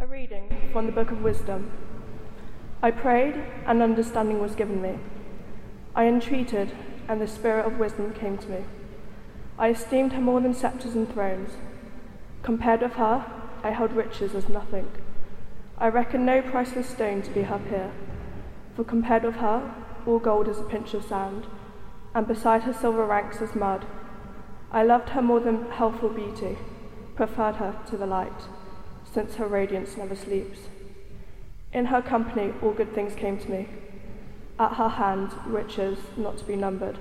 A reading from the Book of Wisdom. I prayed, and understanding was given me. I entreated, and the Spirit of wisdom came to me. I esteemed her more than sceptres and thrones. Compared with her, I held riches as nothing. I reckoned no priceless stone to be her peer, for compared with her, all gold is a pinch of sand, and beside her silver ranks as mud. I loved her more than healthful beauty, preferred her to the light since her radiance never sleeps. In her company, all good things came to me. At her hand, riches not to be numbered.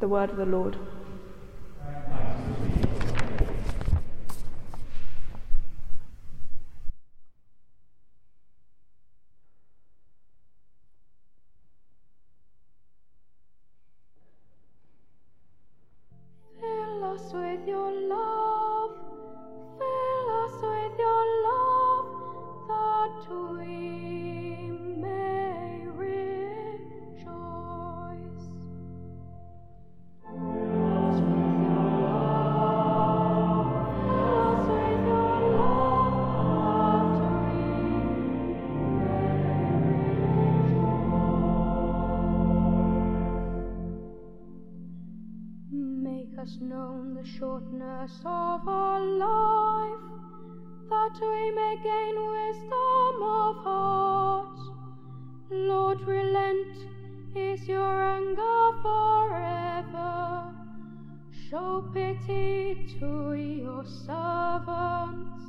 The word of the Lord. The shortness of our life, that we may gain wisdom of heart. Lord, relent, is your anger forever? Show pity to your servants.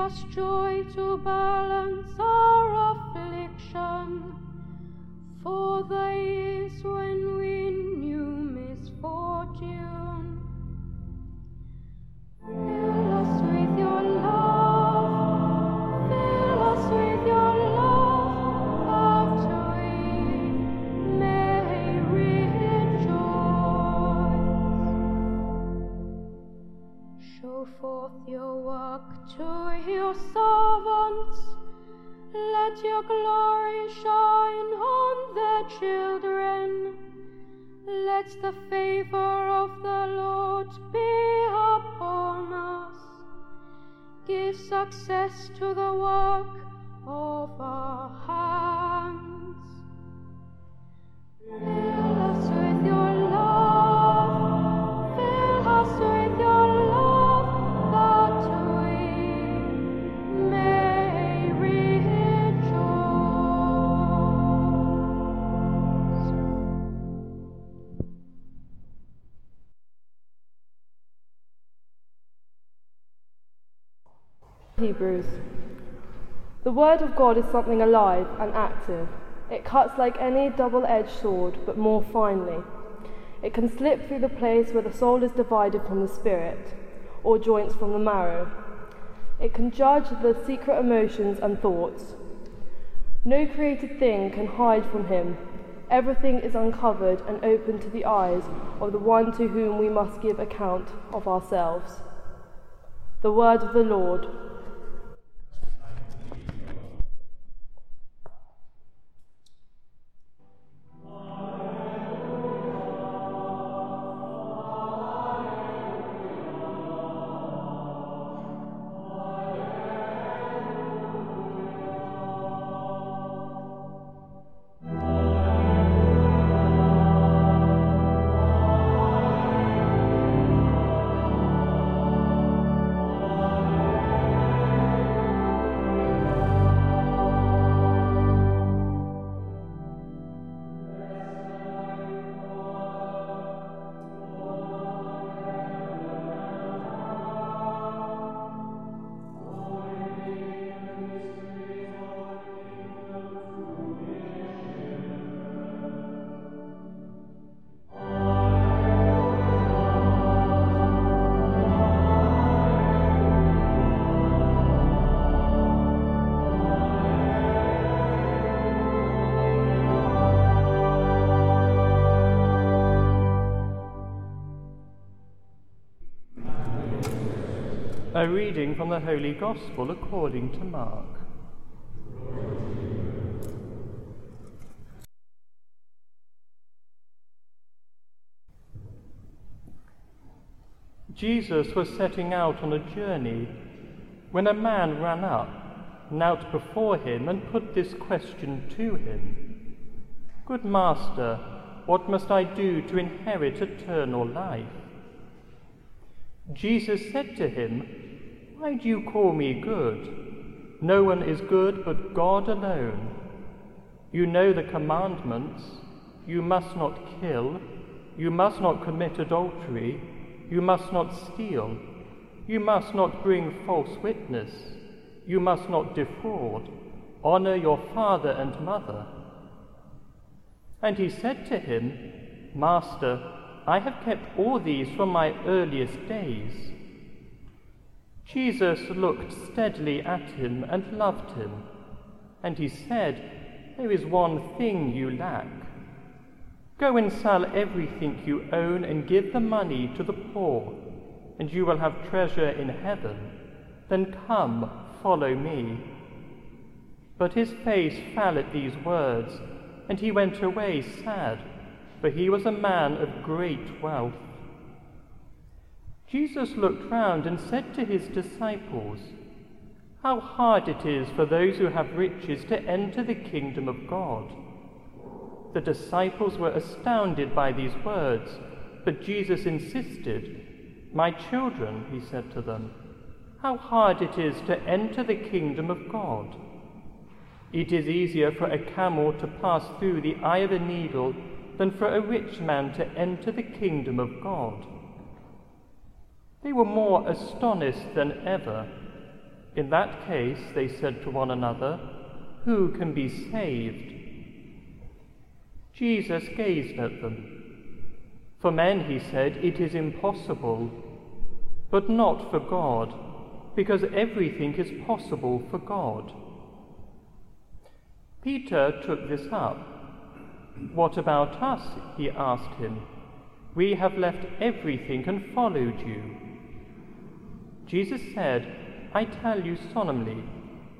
Us joy to balance our affliction. For the years when we knew misfortune. Work to your servants. Let your glory shine on their children. Let the favor of the Lord be upon us. Give success to the work of our hands. Fill Hebrews. The Word of God is something alive and active. It cuts like any double edged sword, but more finely. It can slip through the place where the soul is divided from the spirit, or joints from the marrow. It can judge the secret emotions and thoughts. No created thing can hide from him. Everything is uncovered and open to the eyes of the one to whom we must give account of ourselves. The word of the Lord. A reading from the Holy Gospel according to Mark. Jesus was setting out on a journey when a man ran up, knelt before him, and put this question to him Good master, what must I do to inherit eternal life? Jesus said to him, Why do you call me good? No one is good but God alone. You know the commandments you must not kill, you must not commit adultery, you must not steal, you must not bring false witness, you must not defraud, honor your father and mother. And he said to him, Master, I have kept all these from my earliest days. Jesus looked steadily at him and loved him, and he said, There is one thing you lack. Go and sell everything you own and give the money to the poor, and you will have treasure in heaven. Then come, follow me. But his face fell at these words, and he went away sad, for he was a man of great wealth. Jesus looked round and said to his disciples, How hard it is for those who have riches to enter the kingdom of God. The disciples were astounded by these words, but Jesus insisted, My children, he said to them, how hard it is to enter the kingdom of God. It is easier for a camel to pass through the eye of a needle than for a rich man to enter the kingdom of God. They were more astonished than ever. In that case, they said to one another, Who can be saved? Jesus gazed at them. For men, he said, it is impossible, but not for God, because everything is possible for God. Peter took this up. What about us? he asked him. We have left everything and followed you. Jesus said, I tell you solemnly,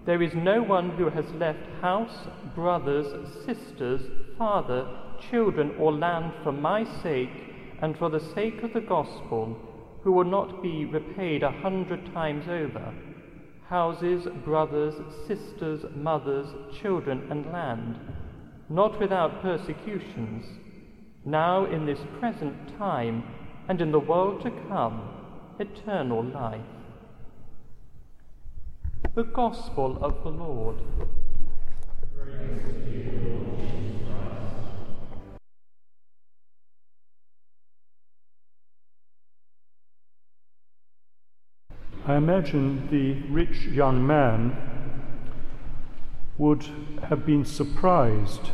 there is no one who has left house, brothers, sisters, father, children, or land for my sake and for the sake of the gospel who will not be repaid a hundred times over houses, brothers, sisters, mothers, children, and land, not without persecutions, now in this present time and in the world to come, eternal life. The Gospel of the Lord. I imagine the rich young man would have been surprised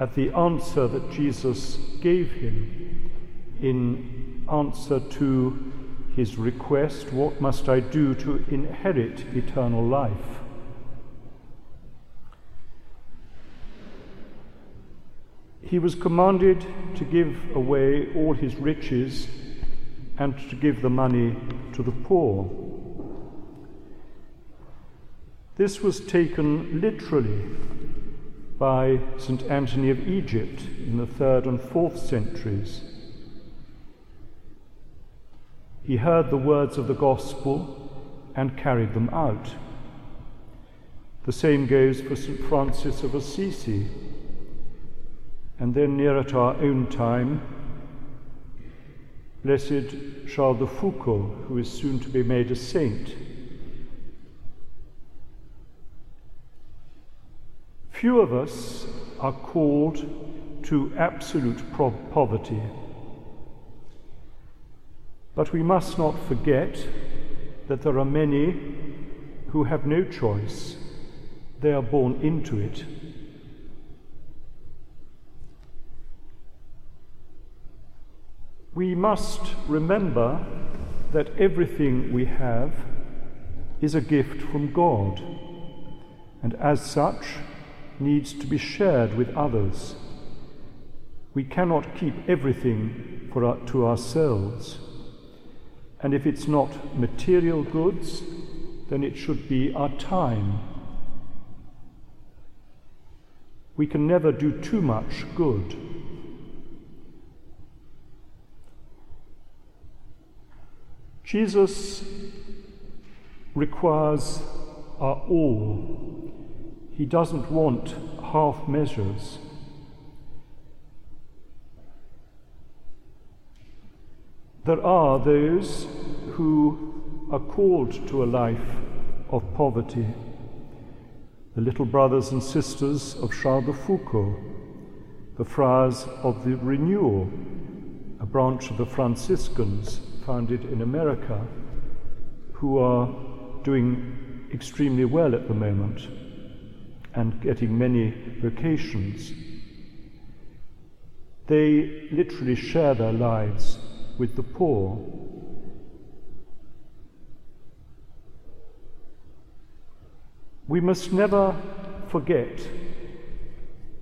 at the answer that Jesus gave him in answer to his request, What must I do to inherit eternal life? He was commanded to give away all his riches and to give the money to the poor. This was taken literally by St. Anthony of Egypt in the third and fourth centuries. He heard the words of the gospel and carried them out. The same goes for St. Francis of Assisi. And then, near at our own time, Blessed Charles de Foucauld, who is soon to be made a saint. Few of us are called to absolute poverty. But we must not forget that there are many who have no choice. They are born into it. We must remember that everything we have is a gift from God, and as such needs to be shared with others. We cannot keep everything for our, to ourselves. And if it's not material goods, then it should be our time. We can never do too much good. Jesus requires our all. He doesn't want half measures. There are those who are called to a life of poverty. The little brothers and sisters of Charles de Foucauld, the friars of the Renewal, a branch of the Franciscans founded in America, who are doing extremely well at the moment and getting many vocations. They literally share their lives with the poor. We must never forget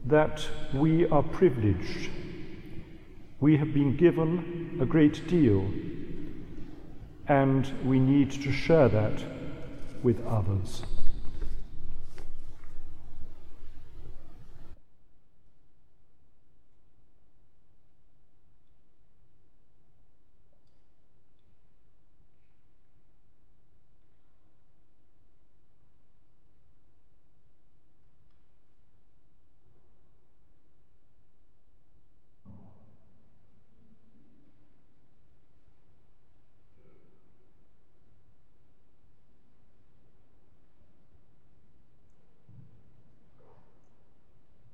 that we are privileged. We have been given a great deal, and we need to share that with others.